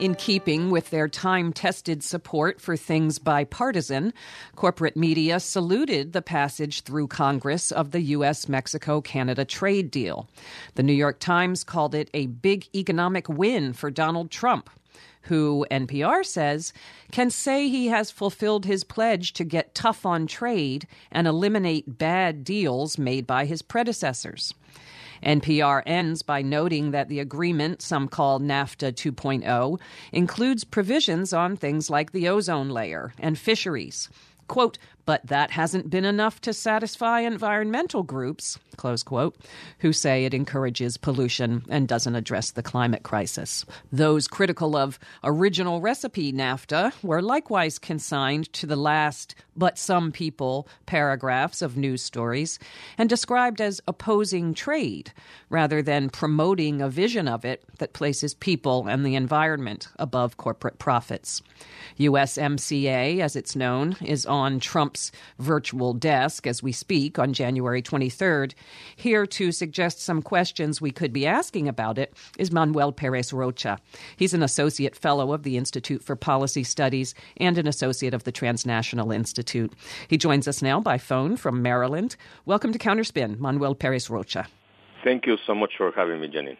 In keeping with their time tested support for things bipartisan, corporate media saluted the passage through Congress of the U.S. Mexico Canada trade deal. The New York Times called it a big economic win for Donald Trump. Who, NPR says, can say he has fulfilled his pledge to get tough on trade and eliminate bad deals made by his predecessors. NPR ends by noting that the agreement, some call NAFTA 2.0, includes provisions on things like the ozone layer and fisheries. Quote, but that hasn't been enough to satisfy environmental groups, close quote, who say it encourages pollution and doesn't address the climate crisis. Those critical of original recipe NAFTA were likewise consigned to the last but some people paragraphs of news stories and described as opposing trade rather than promoting a vision of it that places people and the environment above corporate profits. USMCA, as it's known, is on Trump's virtual desk as we speak on January 23rd. Here to suggest some questions we could be asking about it is Manuel Perez Rocha. He's an associate fellow of the Institute for Policy Studies and an associate of the Transnational Institute. He joins us now by phone from Maryland. Welcome to Counterspin, Manuel Perez Rocha. Thank you so much for having me, Jenny.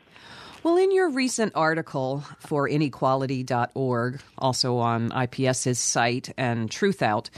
Well, in your recent article for inequality.org, also on IPS's site and Truthout,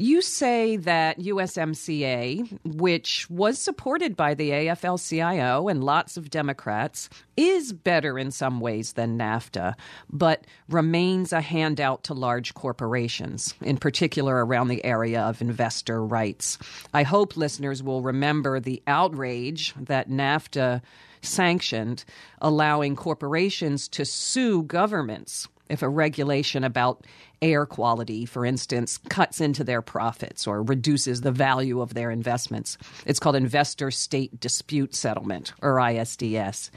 you say that USMCA, which was supported by the AFL CIO and lots of Democrats, is better in some ways than NAFTA, but remains a handout to large corporations, in particular around the area of investor rights. I hope listeners will remember the outrage that NAFTA sanctioned, allowing corporations to sue governments if a regulation about air quality, for instance, cuts into their profits or reduces the value of their investments. It's called Investor State Dispute Settlement, or ISDS.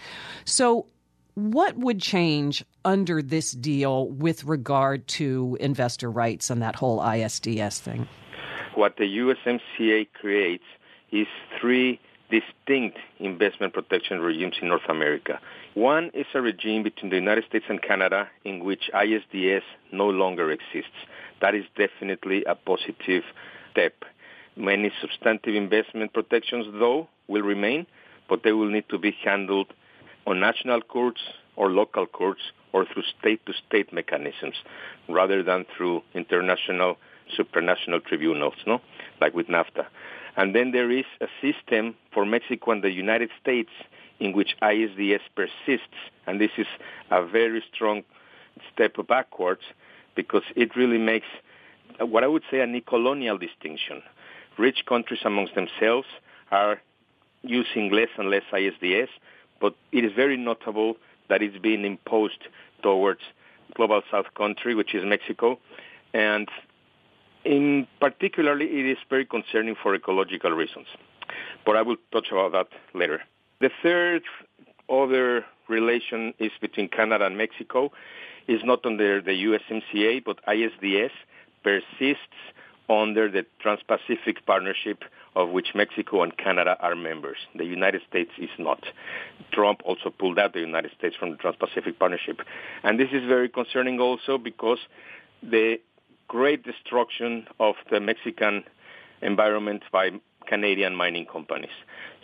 So, what would change under this deal with regard to investor rights and that whole ISDS thing? What the USMCA creates is three distinct investment protection regimes in North America. One is a regime between the United States and Canada in which ISDS no longer exists. That is definitely a positive step. Many substantive investment protections, though, will remain, but they will need to be handled on national courts or local courts or through state-to-state mechanisms rather than through international supranational tribunals, no? like with NAFTA. And then there is a system for Mexico and the United States in which ISDS persists. And this is a very strong step backwards because it really makes what I would say a colonial distinction. Rich countries amongst themselves are using less and less ISDS, but it is very notable that it's being imposed towards global south country, which is Mexico. And in particularly, it is very concerning for ecological reasons, but I will touch about that later. The third other relation is between Canada and Mexico. is not under the USMCA, but ISDS persists under the Trans-Pacific Partnership of which Mexico and Canada are members. The United States is not. Trump also pulled out the United States from the Trans-Pacific Partnership. And this is very concerning also because the great destruction of the Mexican environment by Canadian mining companies.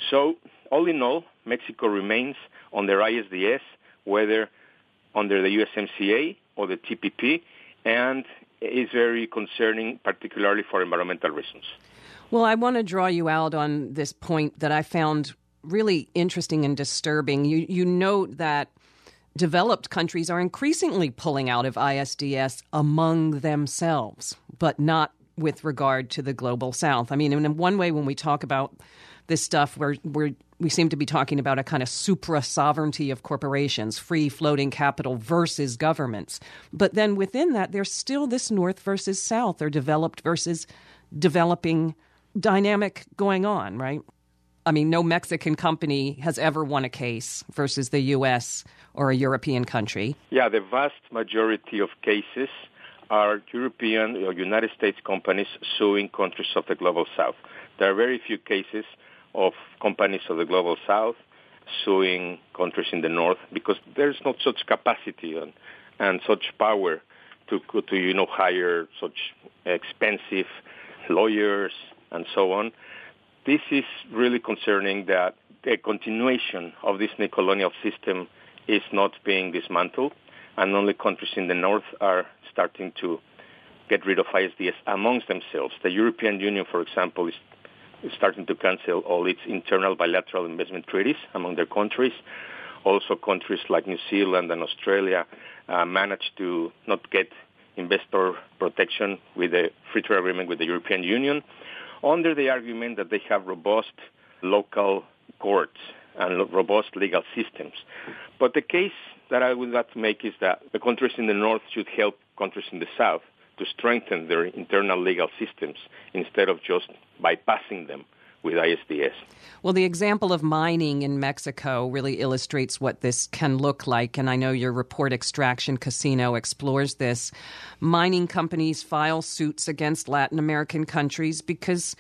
So all in all, Mexico remains under ISDS, whether under the USMCA or the TPP, and is very concerning, particularly for environmental reasons. Well, I want to draw you out on this point that I found really interesting and disturbing. You you note that developed countries are increasingly pulling out of ISDS among themselves, but not with regard to the global south. I mean, in one way, when we talk about this stuff, we're, we're, we seem to be talking about a kind of supra sovereignty of corporations, free floating capital versus governments. But then within that, there's still this north versus south or developed versus developing dynamic going on, right? I mean, no Mexican company has ever won a case versus the U.S. or a European country. Yeah, the vast majority of cases are European or United States companies suing countries of the global south. There are very few cases of companies of the global south suing countries in the north because there's not such capacity on, and such power to to you know hire such expensive lawyers and so on. This is really concerning that the continuation of this neocolonial system is not being dismantled, and only countries in the north are starting to get rid of ISDS amongst themselves. The European Union, for example, is, starting to cancel all its internal bilateral investment treaties among their countries. Also, countries like New Zealand and Australia uh, managed to not get investor protection with a free trade agreement with the European Union under the argument that they have robust local courts and robust legal systems. But the case that I would like to make is that the countries in the north should help countries in the south to strengthen their internal legal systems instead of just bypassing them with ISDS. Well, the example of mining in Mexico really illustrates what this can look like, and I know your report, Extraction Casino, explores this. Mining companies file suits against Latin American countries because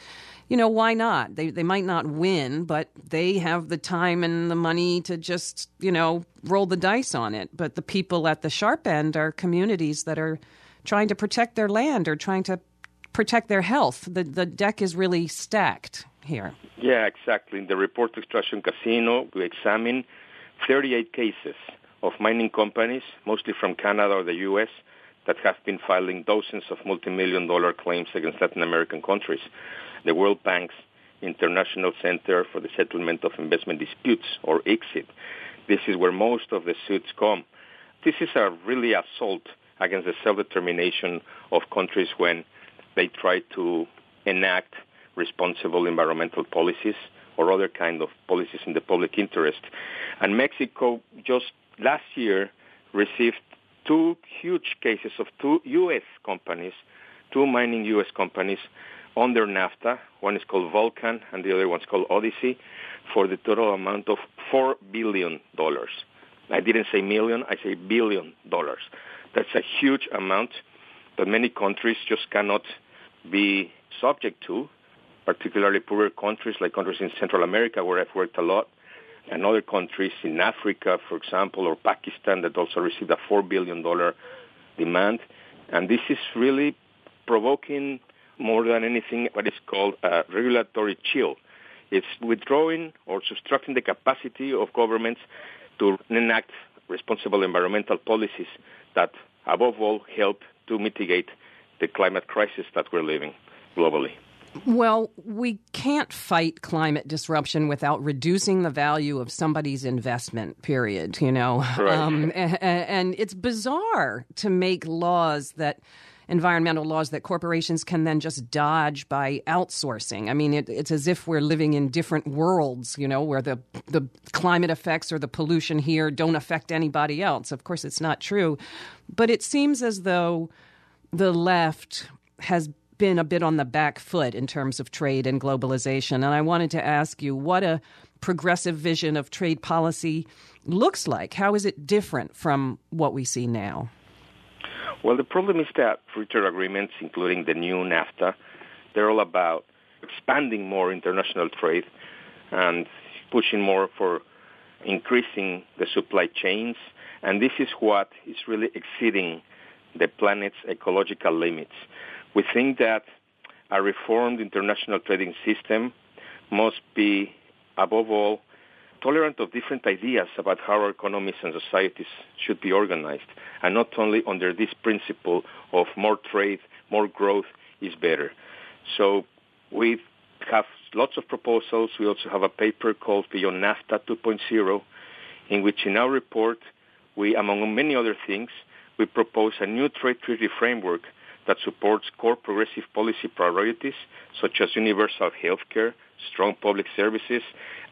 you know, why not? They they might not win, but they have the time and the money to just, you know, roll the dice on it. But the people at the sharp end are communities that are trying to protect their land or trying to protect their health. The the deck is really stacked here. Yeah, exactly. In the report Extraction Casino, we examine 38 cases of mining companies, mostly from Canada or the U.S., that have been filing dozens of multi-million dollar claims against Latin American countries the World Bank's International Center for the Settlement of Investment Disputes, or ICSID. This is where most of the suits come. This is a really assault against the self-determination of countries when they try to enact responsible environmental policies or other kind of policies in the public interest. And Mexico just last year received two huge cases of two U.S. companies, two mining U.S. companies under NAFTA. One is called Vulcan and the other one's called Odyssey for the total amount of $4 billion. I didn't say million, I say billion dollars. That's a huge amount that many countries just cannot be subject to, particularly poorer countries like countries in Central America where I've worked a lot, and other countries in Africa, for example, or Pakistan that also received a $4 billion demand. And this is really provoking more than anything what is called a regulatory chill. It's withdrawing or subtracting the capacity of governments to enact responsible environmental policies that, above all, help to mitigate the climate crisis that we're living globally. Well, we can't fight climate disruption without reducing the value of somebody's investment, period, you know. Right. Um, and, and it's bizarre to make laws that environmental laws that corporations can then just dodge by outsourcing. I mean, it, it's as if we're living in different worlds, you know, where the the climate effects or the pollution here don't affect anybody else. Of course, it's not true, but it seems as though the left has been a bit on the back foot in terms of trade and globalization. And I wanted to ask you what a progressive vision of trade policy looks like. How is it different from what we see now? Well, the problem is that free trade agreements, including the new NAFTA, they're all about expanding more international trade and pushing more for increasing the supply chains. And this is what is really exceeding the planet's ecological limits. We think that a reformed international trading system must be, above all, tolerant of different ideas about how our economies and societies should be organized, and not only under this principle of more trade, more growth is better. So we have lots of proposals. We also have a paper called Beyond NAFTA 2.0, in which in our report, we, among many other things, we propose a new trade treaty framework that supports core progressive policy priorities such as universal health care, strong public services,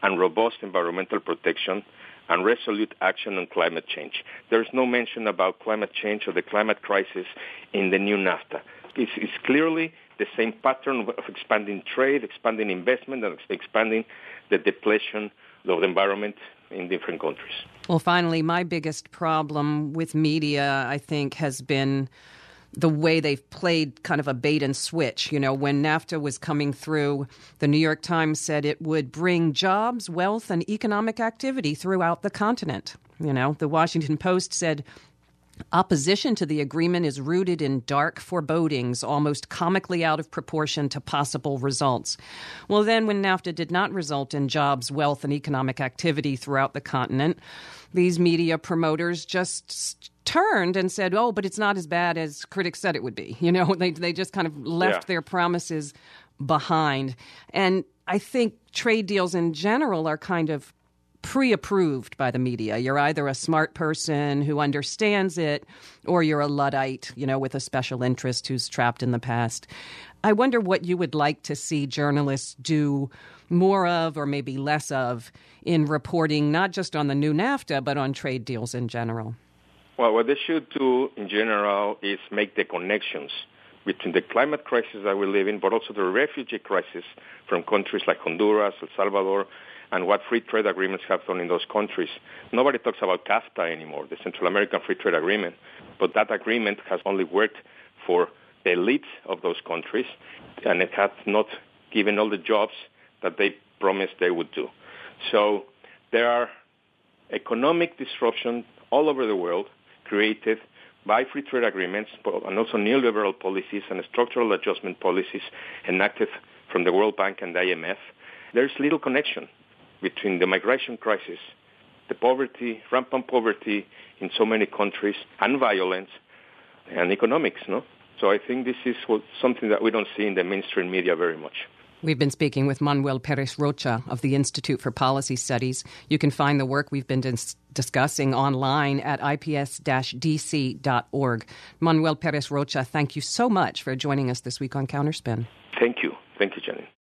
and robust environmental protection and resolute action on climate change. There is no mention about climate change or the climate crisis in the new NAFTA. It's, it's clearly the same pattern of expanding trade, expanding investment, and expanding the depletion of the environment in different countries. Well, finally, my biggest problem with media, I think, has been the way they've played kind of a bait and switch. You know, when NAFTA was coming through, the New York Times said it would bring jobs, wealth, and economic activity throughout the continent. You know, the Washington Post said Opposition to the agreement is rooted in dark forebodings, almost comically out of proportion to possible results. Well, then, when NAFTA did not result in jobs, wealth, and economic activity throughout the continent, these media promoters just turned and said, "Oh, but it's not as bad as critics said it would be." You know, they they just kind of left yeah. their promises behind. And I think trade deals in general are kind of pre approved by the media. You're either a smart person who understands it or you're a Luddite, you know, with a special interest who's trapped in the past. I wonder what you would like to see journalists do more of or maybe less of in reporting, not just on the new NAFTA, but on trade deals in general. Well, what they should do in general is make the connections between the climate crisis that we live in, but also the refugee crisis from countries like Honduras, El Salvador, and what free trade agreements have done in those countries. Nobody talks about CAFTA anymore, the Central American Free Trade Agreement, but that agreement has only worked for the elites of those countries, and it has not given all the jobs that they promised they would do. So there are economic disruption all over the world created by free trade agreements and also neoliberal policies and structural adjustment policies enacted from the World Bank and the IMF. There's little connection between the migration crisis, the poverty, rampant poverty in so many countries, and violence, and economics, no? So I think this is what, something that we don't see in the mainstream media very much. We've been speaking with Manuel Perez Rocha of the Institute for Policy Studies. You can find the work we've been dis- discussing online at ips-dc.org. Manuel Perez Rocha, thank you so much for joining us this week on Counterspin.